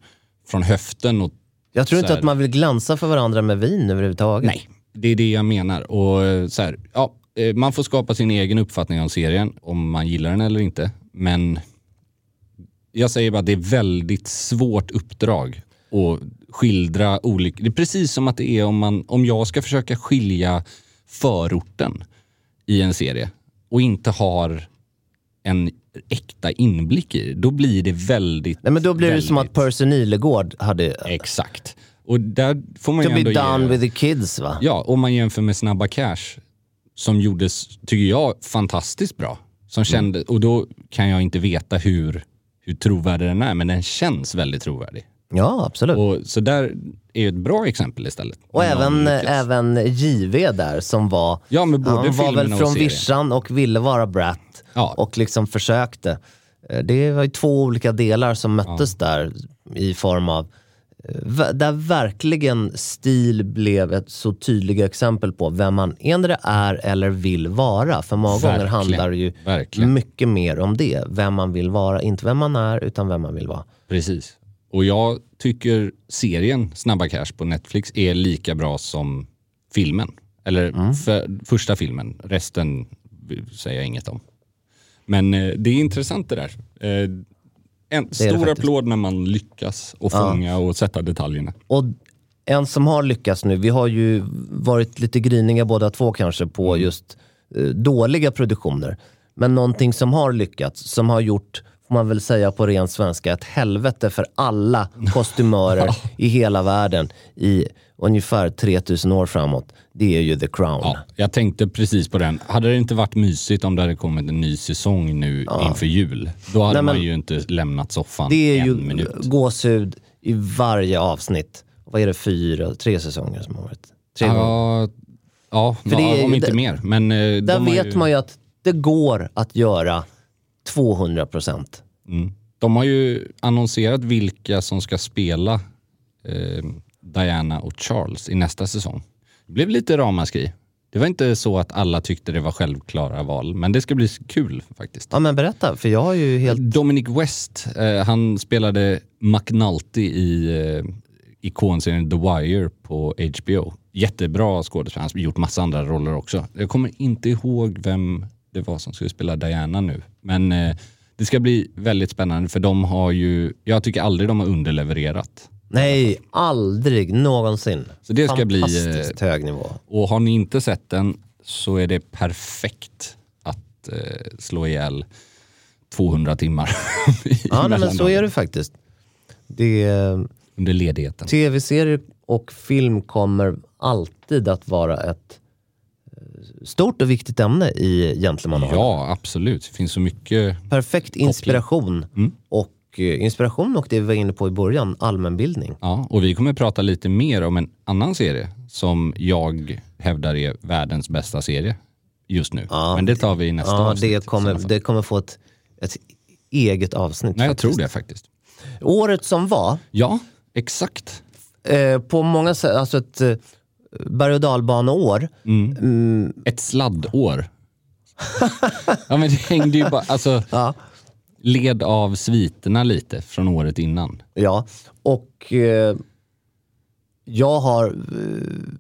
från höften och jag tror inte här- att man vill glänsa för varandra med vin överhuvudtaget. Nej, det är det jag menar. Och eh, så här, ja, eh, man får skapa sin egen uppfattning om serien, om man gillar den eller inte. Men jag säger bara att det är väldigt svårt uppdrag att skildra olika... Det är precis som att det är om, man, om jag ska försöka skilja förorten i en serie och inte har en äkta inblick i. Då blir det väldigt... Nej men då blir det som att väldigt- Percy Nilegård hade... Exakt. Och där får man To ju be ändå done ge... with the kids va? Ja, om man jämför med Snabba Cash som gjordes, tycker jag, fantastiskt bra. Som kände, Och då kan jag inte veta hur, hur trovärdig den är, men den känns väldigt trovärdig. Ja, absolut. Och, Och, så där är ju ett bra exempel istället. Någon även, även JV där som var... Ja, men både han var väl och från vischan och ville vara Brat. Ja. Och liksom försökte. Eh, Det var ju två olika delar som möttes där i form av eh, där verkligen stil blev ett så tydliga exempel på vem man endera är eller vill vara. För många gånger Verkligen. handlar det ju Verkligen. mycket mer om det. Vem man vill vara. Inte vem man är, utan vem man vill vara. Precis. Och jag tycker serien Snabba Cash på Netflix är lika bra som filmen. Eller Mm. för, första filmen. Resten säger jag inget om. Men eh, det är intressant det där. Eh, en det stor faktiskt. applåd när man lyckas och fånga och sätta detaljerna. Och en som har lyckats nu, vi har ju varit lite griniga båda två kanske på just eh, dåliga produktioner. Men någonting som har lyckats, som har gjort, får man väl säga på ren svenska, ett helvete för alla kostymörer i hela världen i ungefär 3000 år framåt. Det är ju The Crown. Ja, jag tänkte precis på den. Hade det inte varit mysigt om det hade kommit en ny säsong nu inför jul? Då hade Nej, man ju inte lämnat soffan Det är en ju minut. gåshud i varje avsnitt. Vad är det, fyra, tre säsonger som har varit? Tre. Ja, ja, För är ja ju- om inte det- mer. Men, eh, Där vet man ju att det går att göra 200 procent. Mm. De har ju annonserat vilka som ska spela eh, Diana och Charles i nästa säsong. Det blev lite ramaskri. Det var inte så att alla tyckte det var självklara val, men det ska bli kul faktiskt. Ja men berätta, för jag har ju helt... Dominic West, eh, han spelade McNulty i eh, ikonserien The Wire på HBO. Jättebra skådespelare, han har gjort massa andra roller också. Jag kommer inte ihåg vem det var som skulle spela Diana nu. Men eh, det ska bli väldigt spännande för de har ju, jag tycker aldrig de har underlevererat. Nej, aldrig någonsin. Så det ska bli, Fantastiskt hög nivå. Och har ni inte sett den så är det perfekt att eh, slå ihjäl 200 timmar. Ja, nej, men så är det faktiskt. Det, Under ledigheten. Tv-serier och film kommer alltid att vara ett eh, stort och viktigt ämne i Gentlemannahagen. Ja, absolut. Det finns så mycket. Perfekt inspiration. Mm. Och eh, inspiration och det vi var inne på i början, allmänbildning. Ja, och vi kommer prata lite mer om en annan serie som jag hävdar är världens bästa serie just nu. Ja, Men det tar vi i nästa Ja, avsnitt. det kommer, det kommer få ett, ett eget avsnitt. Nej, jag tror det faktiskt. Året som var, Ja, exakt. eh, på många sätt, alltså ett eh, berg och dalbaneår. Mm. Ett sladdår. ja, men det hängde ju bara, alltså, Ja. led av sviterna lite från året innan. Ja, och eh, jag har eh,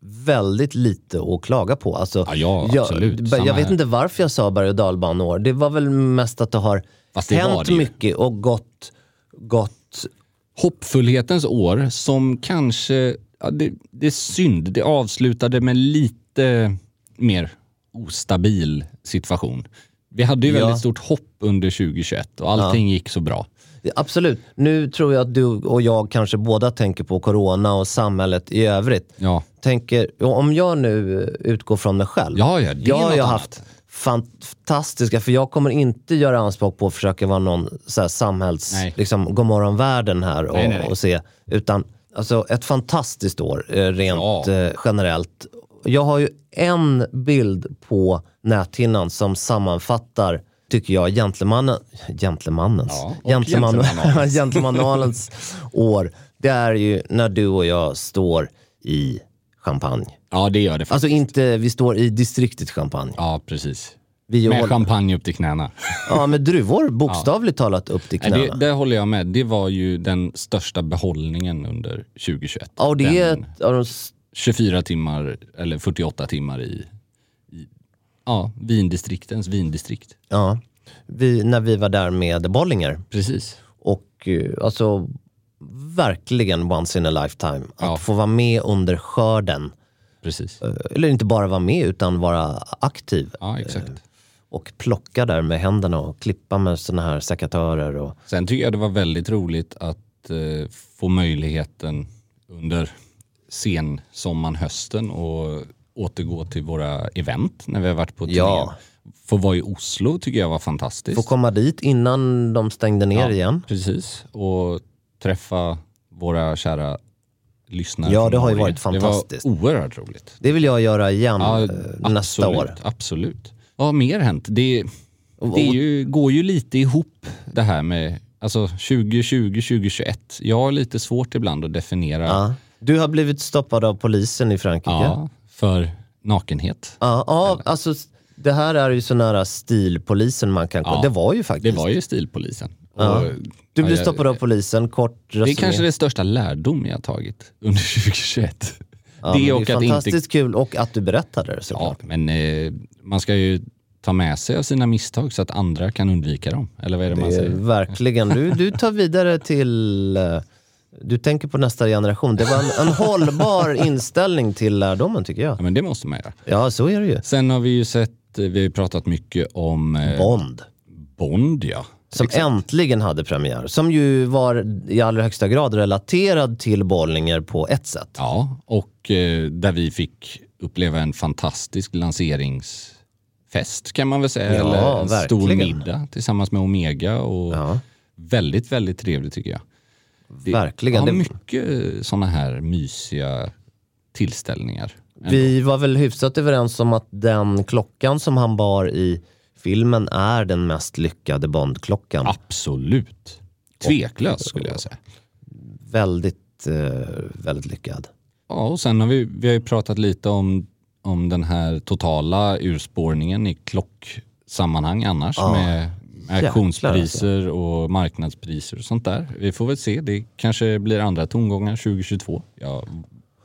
väldigt lite att klaga på. Alltså, Ja, ja, jag, absolut. Jag, Samma vet här. inte varför jag sa berg och dalbaneår. Det var väl mest att det har Fast det hänt det mycket och gått, gått Hoppfullhetens år som kanske, ja, det, det är synd, det avslutade med lite mer ostabil situation. Vi hade ju Ja. väldigt stort hopp under 2021 och allting gick så bra. Absolut. Nu tror jag att du och jag kanske båda tänker på corona och samhället i övrigt. Ja, Tänker, om jag nu utgår från mig själv. Ja, ja, det jag har ju haft fantastiska, för jag kommer inte göra anspråk på att försöka vara någon så här samhälls, Nej. liksom godmorgon-världen här och, nej, nej. och se. Utan alltså, ett fantastiskt år eh, rent Ja. eh, generellt. Jag har ju en bild på näthinnan som sammanfattar tycker jag, gentlemannen, gentlemannens, Ja, gentleman, gentlemanalens år. Det är ju när du och jag står i champagne. ja det gör det faktiskt. Alltså inte, vi står i distriktet champagne. Ja, precis. Vi Med håller, champagne upp till knäna. ja, med druvor bokstavligt talat upp till knäna. Det, det håller jag med. Det var ju den största behållningen under 2021. ja, och det är de, s- 24 timmar eller 48 timmar i, i ja, vindistriktens vindistrikt. ja, vi, när vi var där med Bollinger. Precis. Och eh, alltså verkligen once in a lifetime. Att Ja. få vara med under skörden. Precis. Eh, Eller inte bara vara med utan vara aktiv. Ja, exakt. Och plocka där med händerna och klippa med såna här sekatörer. Och, Sen tycker jag det var väldigt roligt att eh, få möjligheten under sensommaren, hösten och återgå till våra event när vi har varit på turné. Ja. Få vara i Oslo tycker jag var fantastiskt. få komma dit innan de stängde ner Ja, igen. Precis. Och träffa våra kära lyssnare Ja, det har ju varit fantastiskt. Det var oerhört roligt. Det vill jag göra igen Ja, eh, nästa absolut, år. Absolut. Vad har mer hänt? Det, det ju, går ju lite ihop det här med alltså 2020, 2021. Jag har lite svårt ibland att definiera Ja. Du har blivit stoppad av polisen i Frankrike. ja, för nakenhet. Ja, ja alltså det här är ju så nära stilpolisen man kan Ja. Det var ju Det faktiskt. var ju stilpolisen. Ja. Du blev ja, stoppad av polisen, kort Det är resumé. kanske det största lärdom jag har tagit under 2021. ja, det det är att inte fantastiskt kul och att du berättade det Ja, såklart. men eh, man ska ju ta med sig av sina misstag så att andra kan undvika dem. Eller vad är det, man Det är säger? verkligen, du, du tar vidare till, eh, du tänker på nästa generation. Det var en, en hållbar inställning till lärdomen tycker jag. Ja, men det måste man göra. Ja, så är det ju. Sen har vi ju sett, eh, vi har ju pratat mycket om eh, Bond. Bond ja. Som Exakt. äntligen hade premiär. Som ju var i allra högsta grad relaterad till Bollinger på ett sätt. Ja, och eh, där vi fick uppleva en fantastisk lanseringsfest kan man väl säga. Ja, Eller en stor verkligen. middag tillsammans med Omega och Ja, väldigt, väldigt trevligt tycker jag. Det verkligen. har mycket sådana här mysiga tillställningar. vi var väl hyfsat överens om att den klockan som han bar i filmen är den mest lyckade Bondklockan. Absolut. Tveklöst skulle jag säga. Väldigt, eh, väldigt lyckad. Ja, och sen har vi, vi har ju pratat lite om, om den här totala urspårningen i klocksammanhang annars Ja. med Jäklar, auktionspriser och marknadspriser och sånt där. Vi får väl se, det kanske blir andra tongångar 2022. Jag har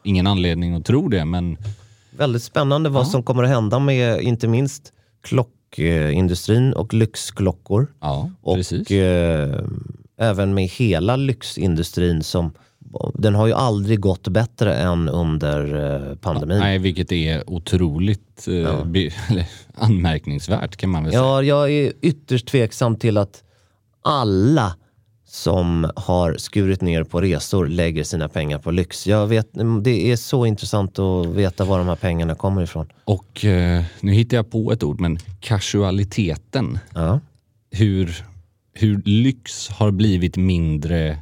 ingen anledning att tro det, men Väldigt spännande vad som kommer att hända med inte minst klockindustrin och lyxklockor. ja, Och eh, även med hela lyxindustrin som den har ju aldrig gått bättre än under eh, pandemin. Nej, vilket är otroligt eh, be, eller, anmärkningsvärt kan man väl säga. Ja, jag är ytterst tveksam till att alla som har skurit ner på resor lägger sina pengar på lyx. Jag vet, det är så intressant att veta var de här pengarna kommer ifrån. Och eh, nu hittar jag på ett ord, men casualiteten. Ja. Hur, hur lyx har blivit mindre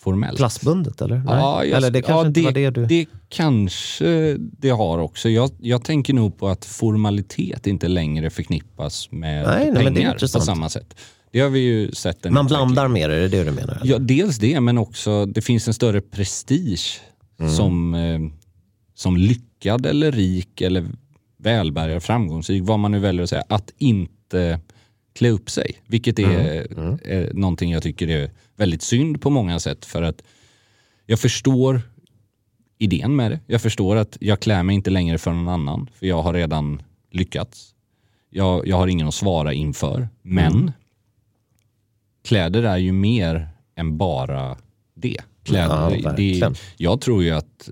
formellt. Klassbundet eller? Ja, Nej. jag, eller det kanske ja, inte det, var det du... det kanske det har också. Jag, jag tänker nog på att formalitet inte längre förknippas med Nej, nej, pengar på intressant. samma sätt. Det har vi ju sett Man blandar mer, är det det du menar? Ja, dels det, men också det finns en större prestige Mm. som, eh, som lyckad eller rik eller välbärgad, framgångsrik, vad man nu väljer att säga, att inte klä upp sig. Vilket är, Mm. är någonting jag tycker är väldigt synd på många sätt. För att jag förstår idén med det. Jag förstår att jag klär mig inte längre för någon annan, för jag har redan lyckats. Jag, jag har ingen att svara inför. Men Mm. kläder är ju mer än bara det. Kläder, Ja, det jag tror ju att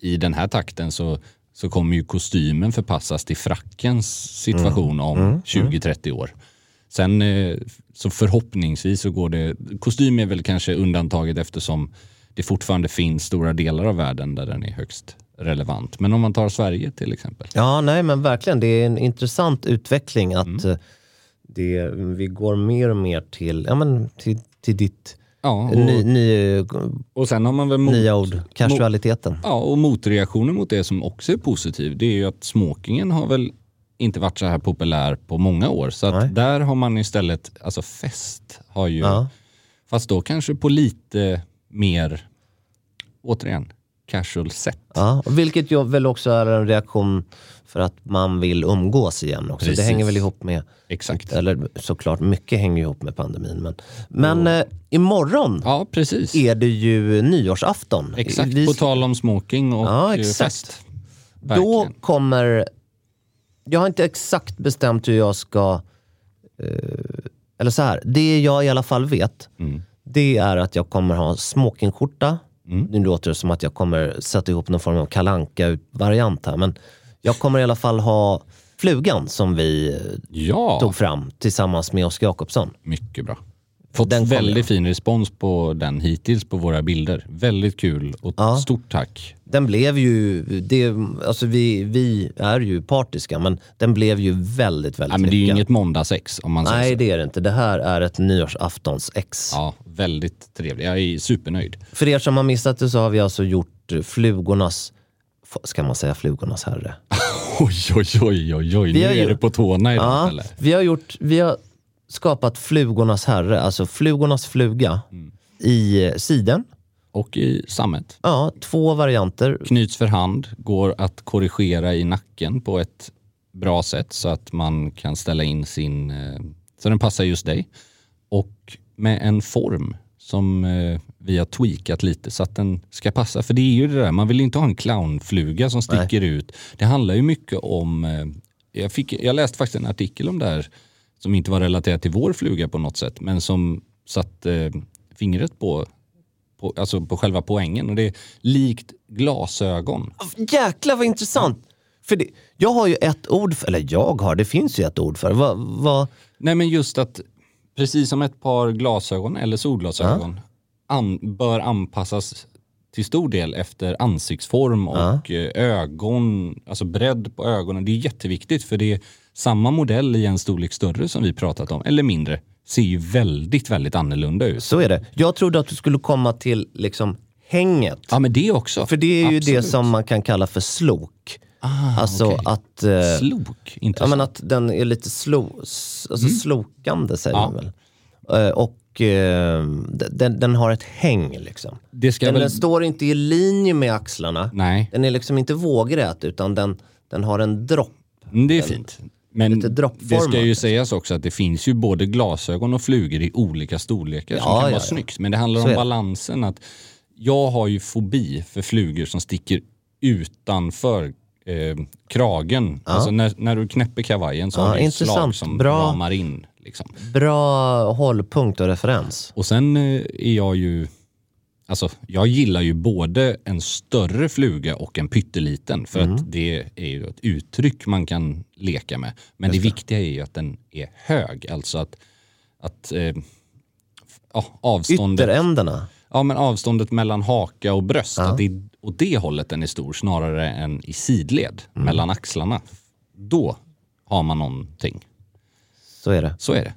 i den här takten så, så kommer ju kostymen förpassas till frackens situation Mm. om 20-30 år. Sen eh, så förhoppningsvis så går det, kostym är väl kanske undantaget eftersom det fortfarande finns stora delar av världen där den är högst relevant. Men om man tar Sverige till exempel. Ja, nej men verkligen. Det är en intressant utveckling att Mm. eh, det, vi går mer och mer till, ja, men till, till ditt Ja, ny, och, ny, och sen har man väl mot, nya ord, casualiteten. Ja, och motreaktionen mot det som också är positiv, det är ju att smokingen har väl inte varit så här populär på många år. Så att där har man istället, alltså fest har ju, Ja. fast då kanske på lite mer, återigen, casual sätt. Ja, vilket ju väl också är en reaktion för att man vill umgås igen också. Precis. Det hänger väl ihop med, Exakt. eller såklart mycket hänger ihop med pandemin. Men, men eh, imorgon Ja, precis. är det ju nyårsafton. Exakt, Vi- på tal om smoking och Ja, eh, exakt. fest. Då Verkligen. kommer... Jag har inte exakt bestämt hur jag ska... Eh, eller så här, det jag i alla fall vet, Mm. det är att jag kommer ha smokingskjorta. Nu låter det som att jag kommer sätta ihop någon form av kalanka variant här, men jag kommer i alla fall ha flugan som vi eh, Ja, tog fram tillsammans med Oskar Jakobsson. mycket bra. Fått Den väldigt fin respons på den hittills på våra bilder. Väldigt kul och Ja. stort tack. Den blev ju, det, alltså vi, vi är ju partiska, men den blev ju väldigt, väldigt Nej, men det är ju inget måndagsex om man säger Nej, så. det är det inte. Det här är ett nyårsaftons-ex. Ja, väldigt trevligt. Jag är supernöjd. För er som har missat det så har vi alltså gjort flugornas, ska man säga flugornas herre? Oj, oj, oj, oj, oj. Vi Nu är ju- det på tårna idag Ja, eller? vi har, gjort, vi har skapat flugornas herre, alltså flugornas fluga Mm. i eh, siden. Och i sammet. Ja, två varianter. Knyts för hand, går att korrigera i nacken på ett bra sätt så att man kan ställa in sin, eh, så den passar just dig. Och med en form som eh, vi har tweakat lite så att den ska passa. För det är ju det där, man vill inte ha en clownfluga som sticker ut. Det handlar ju mycket om, jag, fick, jag läste faktiskt en artikel om det här som inte var relaterat till vår fluga på något sätt, men som satt eh, fingret på, på, alltså på själva poängen. Och det är likt glasögon. Jäklar vad intressant! För det, jag har ju ett ord, för, eller jag har, det finns ju ett ord för vad, vad, Nej men just att precis som ett par glasögon eller solglasögon an, bör anpassas till stor del efter ansiktsform och eh, ögon, alltså bredd på ögonen. Det är jätteviktigt för det är samma modell i en storlek större som vi pratat om, eller mindre, ser ju väldigt, väldigt annorlunda ut. Så är det. Jag trodde att du skulle komma till liksom hänget. Ja men det också. För det är ju det som man kan kalla för slok. Ah, alltså okej. att... eh, Slok? Ja, Intressant. men att den är lite slo, alltså slokande säger Mm. Ja. man väl. Eh, Och eh, den, den har ett häng liksom. det ska Den, väl... den står inte i linje med axlarna. Nej, Den är liksom inte vågrät utan den, den har en dropp. mm, det är fint. Men lite det ska ju liksom. sägas också att det finns ju både glasögon och flugor i olika storlekar som Ja, kan ja, vara ja. snyggt. Men det handlar Så om balansen. att Jag har ju fobi för flugor som sticker utanför eh, kragen. Alltså när, när du knäpper kavajen så Ja, har du ett slag som Bra. ramar in. Liksom. Bra hållpunkt och referens. Och sen eh, är jag ju, alltså jag gillar ju både en större fluga och en pytteliten för Mm. att det är ju ett uttryck man kan leka med. Men det, viktiga är ju att den är hög, alltså att, att eh, ja, avståndet, Ytterändarna. ja, men avståndet mellan haka och bröst, att det är åt det hållet den är stor snarare än i sidled Mm. mellan axlarna. Då har man någonting. Så är det. Så är det.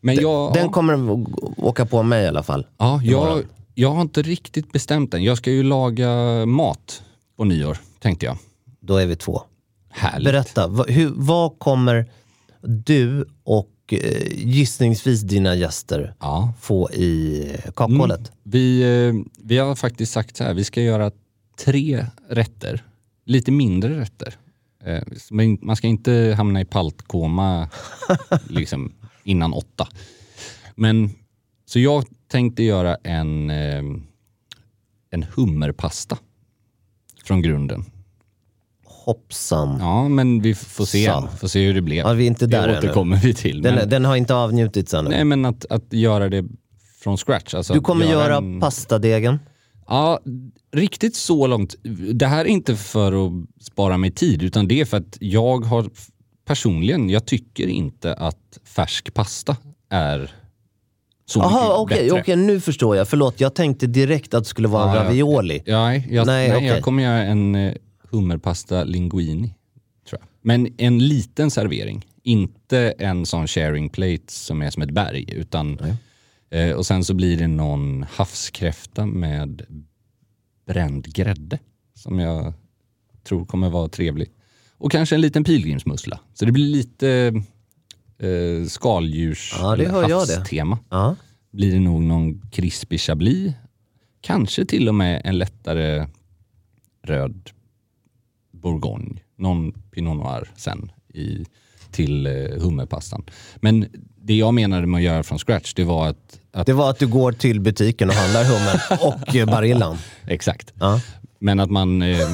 Men jag, Den kommer åka på mig i alla fall. Ja, jag. Jag har inte riktigt bestämt än. Jag ska ju laga mat på nyår, tänkte jag. Då är vi två. Härligt. Berätta, vad, hur, vad kommer du och eh, gissningsvis dina gäster Ja. få i kakhålet? Vi, eh, vi har faktiskt sagt så här, vi ska göra tre rätter. Lite mindre rätter. Eh, Men man ska inte hamna i paltkoma liksom, innan åtta. Men, så jag tänkte göra en, eh, en hummerpasta från grunden. Hoppsan. Ja, men vi får se, Så. får se hur det blev. Ja, vi är inte där det ännu. återkommer vi till. Den, men, den har inte avnjutits ännu. nej, men att, att göra det från scratch. Alltså du kommer göra en- pastadegen. Ja, riktigt så långt. Det här är inte för att spara mig tid, utan det är för att jag har personligen, jag tycker inte att färsk pasta är så Jaha, mycket okej, bättre. okej, nu förstår jag. Förlåt, jag tänkte direkt att det skulle vara en Ja, ja. ravioli. Ja, nej, jag, Nej, nej, okej. jag kommer göra en eh, hummerpasta linguini. Tror jag. Men en liten servering, inte en sån sharing plate som är som ett berg. Utan, eh, och sen så blir det någon havskräfta med bränd grädde som jag tror kommer vara trevlig. Och kanske en liten pilgrimsmussla. Så det blir lite eh, skaldjurs Ja, det hör jag det. havstema Ja. blir det nog någon krispig chablis. Kanske till och med en lättare röd bourgogne. Någon pinot noir sen i, till eh, hummerpastan. Men det jag menade med att göra från scratch, det var att... att Det var att du går till butiken och handlar hummer och eh, barillan. Exakt. Ja. Men att man eh,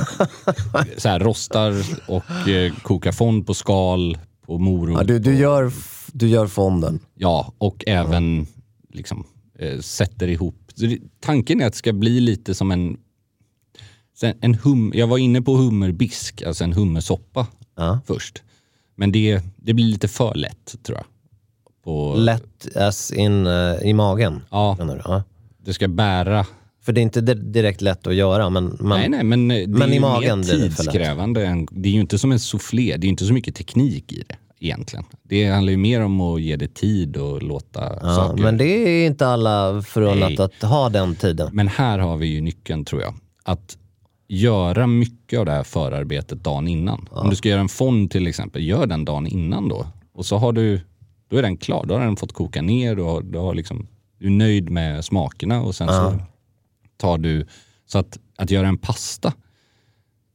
så här, rostar och eh, kokar fond på skal, på morot. Ja, du, du, gör, du gör fonden. Ja, och även liksom, eh, sätter ihop. Det, tanken är att det ska bli lite som en, en hum, jag var inne på hummerbisk, alltså en hummersoppa Ja. först. Men det, det blir lite för lätt tror jag. På, Lätt as in eh, i magen. Ja. det ska bära. För det är inte di- direkt lätt att göra, men man, nej, nej, men eh, det men i magen blir det för lätt. det är ju inte som en soufflé, det är inte så mycket teknik i det egentligen. Det handlar ju mer om att ge det tid och låta ja, saker men det är inte alla förunnat att ha den tiden. Men här har vi ju nyckeln tror jag. Att göra mycket av det här förarbetet dagen innan. Om du ska göra en fond till exempel, gör den dagen innan då. Och så har du, då är den klar. Då har den fått koka ner. Du, har, du, har liksom, du är nöjd med smakerna och sen så tar du... Så att, att göra en pasta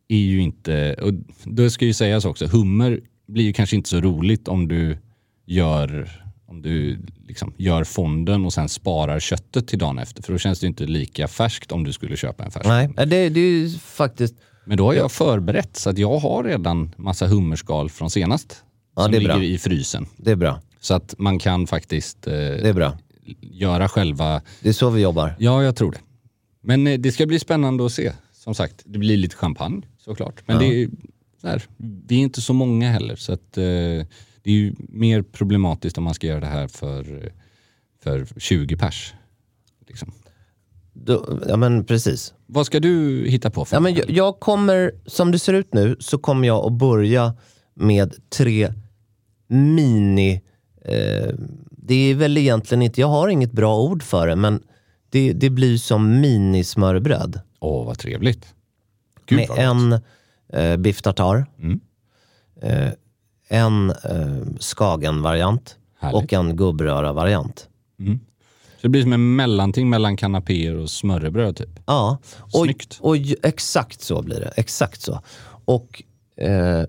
är ju inte... Och det ska ju sägas också, hummer blir ju kanske inte så roligt om du gör om du liksom gör fonden och sen sparar köttet till dagen efter. För då känns det ju inte lika färskt om du skulle köpa en färsk. Nej, det, det är ju faktiskt... Men då har jag förberett så att jag har redan massa hummerskal från senast. Ja, som ligger bra. i frysen. Det är bra. Så att man kan faktiskt eh, Det är bra. göra själva... Det är så vi jobbar. Ja, jag tror det. Men eh, det ska bli spännande att se. Som sagt, det blir lite champagne såklart. Men Ja. det är, här, vi är inte så många heller. Så att, eh, det är ju mer problematiskt om man ska göra det här för, eh, för 20 pers. Liksom. Då, ja men precis. Vad ska du hitta på för Ja, men jag, jag kommer, som det ser ut nu, så kommer jag att börja med tre mini... Eh, det är väl egentligen inte, jag har inget bra ord för det, men det, det blir som minismörbröd. Åh, vad trevligt. Gud, med vad en eh, biff tartare, Mm. eh, en eh, Skagen-variant och en gubbröra-variant. Så det blir som en mellanting mellan kanapéer och smörrebröd typ. Ja, och, Snyggt. och exakt så blir det. Exakt så. Och eh,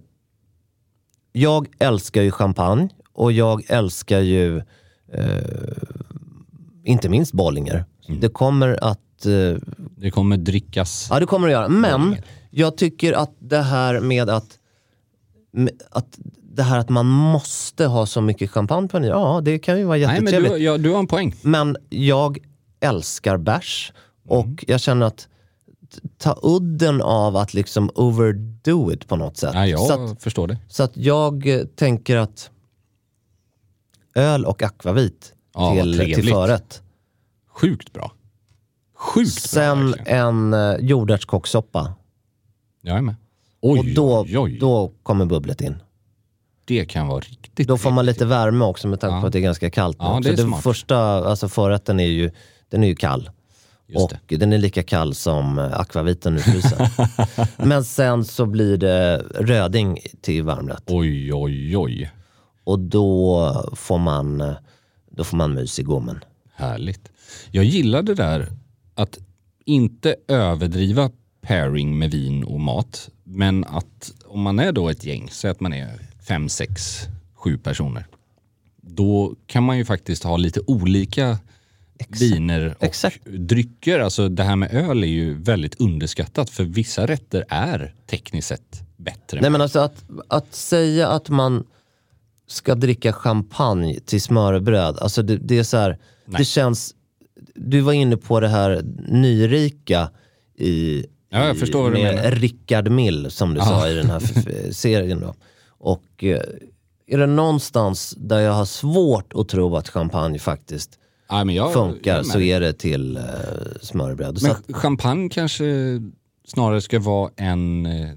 jag älskar ju champagne och jag älskar ju eh, inte minst Bollinger. Mm. Det kommer att eh, Det kommer drickas. Ja, det kommer att göra. Men jag tycker att det här med att, med att det här att man måste ha så mycket champagne på en ja det kan ju vara Nej men jättetrevligt. du, ja, du har en poäng. Men jag älskar bärs och Mm. jag känner att ta udden av att liksom overdo it på något sätt. Ja, jag så, att, förstår det. så att jag eh, tänker att öl och akvavit Ja, till, till förrätt. Sjukt bra. Sjukt Sen bra en uh, jordärtskockssoppa. Jag är med. Oj, Och då, oj, oj. då kommer bubblet in. Det kan vara riktigt Då får man lite värme också med tanke Ja. på att det är ganska kallt. nu Ja, det är den första alltså förrätten är ju, den är ju kall. Just och den är lika kall som eh, akvaviten ur frysen. Men sen så blir det röding till varmrätt. Oj, oj, oj. Och då får man, eh, då får man mys i gommen. Härligt. Jag gillar det där att inte överdriva pairing med vin och mat. Men att om man är då ett gäng, säg att man är fem, sex, sju personer. Då kan man ju faktiskt ha lite olika viner och Exakt. drycker. Alltså det här med öl är ju väldigt underskattat för vissa rätter är tekniskt sett bättre. Nej men alltså att, att säga att man ska dricka champagne till smörrebröd, alltså det, det är så här, det känns, du var inne på det här nyrika i, Ja, jag förstår vad du med menar. Rickard Mill som du sa i den här serien. Då. Och eh, är det någonstans där jag har svårt att tro att champagne faktiskt Ja, jag, jag funkar med så är det till smörrebröd. Så Men att, champagne kanske snarare ska vara en eh,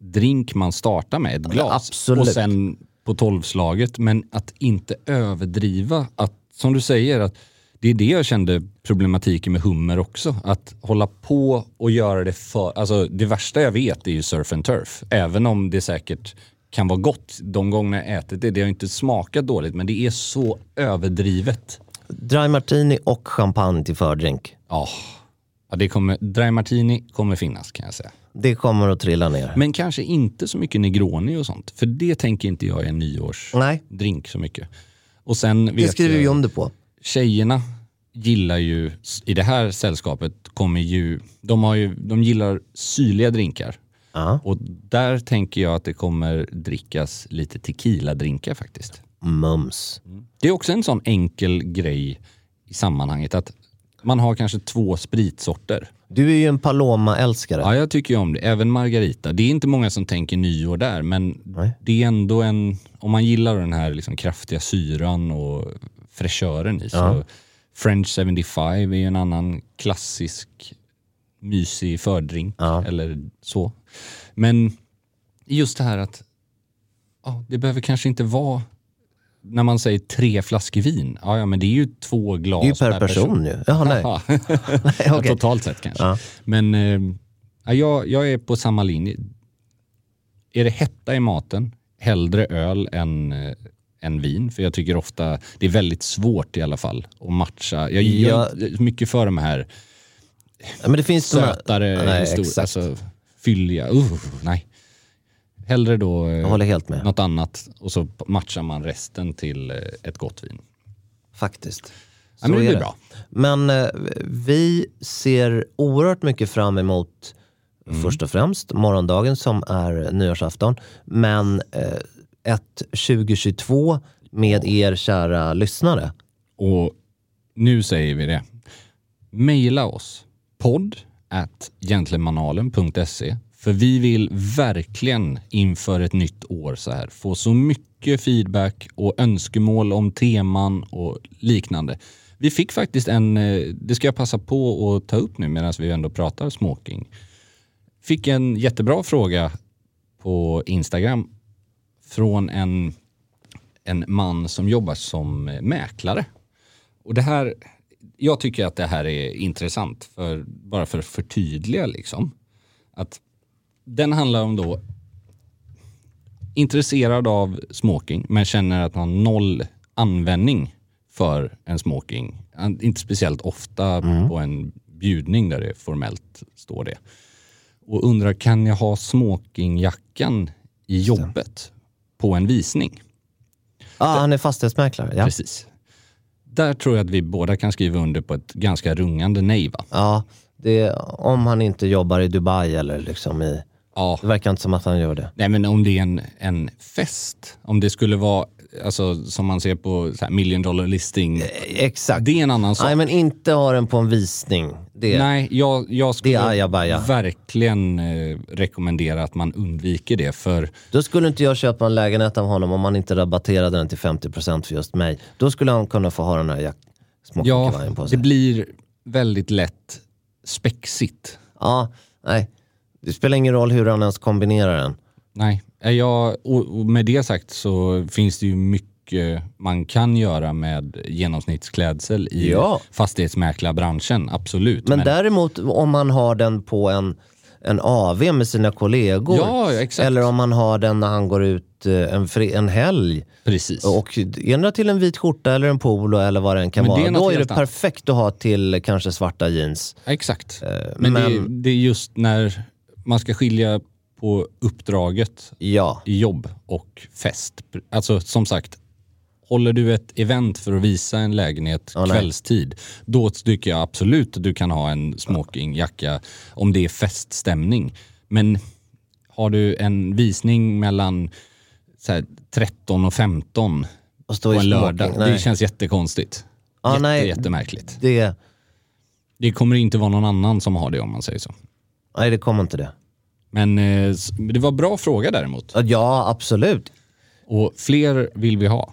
drink man startar med, ett glas. absolut. Och sen på tolvslaget. Men att inte överdriva. Att, som du säger, att det är det jag kände problematiken med hummer också. Att hålla på och göra det för... Alltså det värsta jag vet är ju surf and turf. Även om det säkert kan vara gott de gånger jag ätit det. Det har inte smakat dåligt men det är så överdrivet. dry martini och champagne till fördrink. Ja, ja det kommer, dry martini kommer finnas kan jag säga. Det kommer att trilla ner. Men kanske inte så mycket Negroni och sånt. För det tänker inte jag är en nyårsdrink så mycket. Och sen det skriver vi under på. Tjejerna gillar ju, i det här sällskapet kommer ju, de, har ju, de gillar syrliga drinkar. Ja. Och där tänker jag att det kommer drickas lite tequila-drinkar faktiskt. Mums. Det är också en sån enkel grej i sammanhanget att man har kanske två spritsorter. Du är ju en Paloma-älskare. Ja, jag tycker ju om det. Även Margarita. Det är inte många som tänker nyår där, men Nej. det är ändå en... Om man gillar den här liksom kraftiga syran och fräschören i så. French 75 är ju en annan klassisk mysig fördrink eller så. Men just det här att ja, det behöver kanske inte vara när man säger tre flaskor vin, ja, ja men det är ju två glas Det är ju per person ju. Jaha, nej. Nej, okej. Totalt sett kanske. Ja. Men eh, ja, jag, jag är på samma linje. Är det hetta i maten, hellre öl än, eh, än vin. För jag tycker ofta, det är väldigt svårt i alla fall att matcha. Jag gillar Ja. inte mycket för de här Ja, men det finns de här- sötare, Nej, alltså fylliga. Uh, nej. Hellre då eh, Jag något annat och så matchar man resten till eh, ett gott vin. Faktiskt. Ja, men Så det är blir bra. Men eh, vi ser oerhört mycket fram emot Mm. först och främst morgondagen som är nyårsafton. Men eh, ett 2022 med er kära lyssnare. Och nu säger vi det. Maila oss. podd at gentlemanalen.se för vi vill verkligen inför ett nytt år så här få så mycket feedback och önskemål om teman och liknande. Vi fick faktiskt en, eh, det ska jag passa på att ta upp nu medan vi ändå pratar smoking. Fick en jättebra fråga på Instagram från en, en man som jobbar som mäklare. Och det här, jag tycker att det här är intressant, för, bara för att förtydliga liksom. Att Den handlar om då intresserad av smoking men känner att han har noll användning för en smoking. Inte speciellt ofta på en bjudning där det formellt står det. Och undrar, kan jag ha smokingjackan i jobbet på en visning? Ja, han är fastighetsmäklare. Ja. Precis. Där tror jag att vi båda kan skriva under på ett ganska rungande nej va? Ja, det, om han inte jobbar i Dubai eller liksom i... Ja. Det verkar inte som att han gör det. Nej men om det är en, en fest, om det skulle vara, alltså som man ser på så här million dollar listing. Exakt. Det är en annan sak. Nej, men inte ha den på en visning. Det, Nej, jag, jag skulle Det ajabaja. verkligen eh, rekommendera att man undviker det. För Då skulle inte jag köpa en lägenhet av honom om han inte rabatterade den till 50% för just mig. Då skulle han kunna få ha den här jack- ja, på det sig. blir väldigt lätt spexigt. Ja, nej. Det spelar ingen roll hur han ens kombinerar den. Nej, är jag, och, med det sagt så finns det ju mycket man kan göra med genomsnittsklädsel i Ja. fastighetsmäklarbranschen, absolut. Men, däremot om han har den på en, en AV med sina kollegor. Ja. Eller om han har den när han går ut eh, en, fri, en helg. Precis. Och ändra till en vit skjorta eller en polo eller vad det än kan Men är vara. något Då är det perfekt att ha till kanske svarta jeans. Exakt. Eh, Men, men- Det, det är just när man ska skilja på uppdraget Ja, i jobb och fest. Alltså som sagt, håller du ett event för att visa en lägenhet nej. kvällstid, då tycker jag absolut att du kan ha en smokingjacka om det är feststämning. Men har du en visning mellan här, 13 och 15 och på en lördag. Nej. det känns jättekonstigt. Ja, Jätte, nej. Jättemärkligt. Det, Det kommer inte vara någon annan som har det om man säger så. nej, det kommer inte det. Men eh, det var bra fråga däremot. Ja, absolut. Och fler vill vi ha.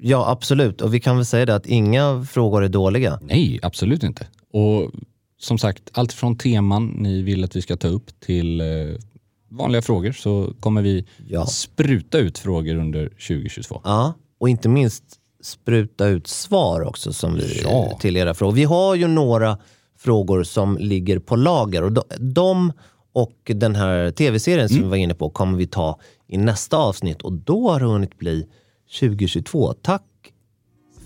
Ja, absolut. Och vi kan väl säga det att inga frågor är dåliga. Nej, absolut inte. Och som sagt, allt från teman ni vill att vi ska ta upp till eh, vanliga frågor så kommer vi Ja. spruta ut frågor under 2022. Ja, och inte minst spruta ut svar också som vi, Ja. till era frågor. Vi har ju några frågor som ligger på lager och de, de och den här tv-serien som vi var inne på kommer vi ta i nästa avsnitt och då har det hunnit bli 2022. Tack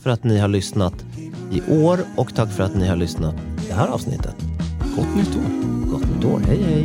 för att ni har lyssnat i år och tack för att ni har lyssnat det här avsnittet. Gott nytt år! Gott nytt år, hej hej!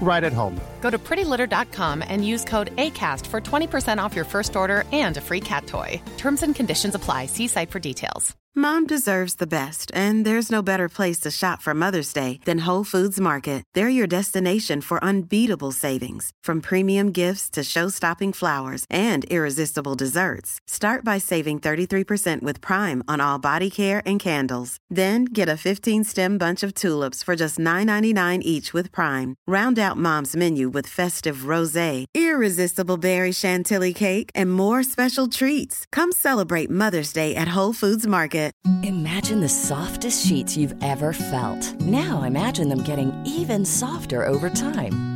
right at home. Go to prettylitter.com and use code ACAST for 20% off your first order and a free cat toy. Terms and conditions apply. See site for details. Mom deserves the best, and there's no better place to shop for Mother's Day than Whole Foods Market. They're your destination for unbeatable savings, from premium gifts to show-stopping flowers and irresistible desserts. Start by saving 33% with Prime on all body care and candles. Then get a 15-stem bunch of tulips for just $9.99 each with Prime. Round out Mom's menu with festive rosé, irresistible berry chantilly cake, and more special treats. Come celebrate Mother's Day at Whole Foods Market. Imagine the softest sheets you've ever felt. Now imagine them getting even softer over time.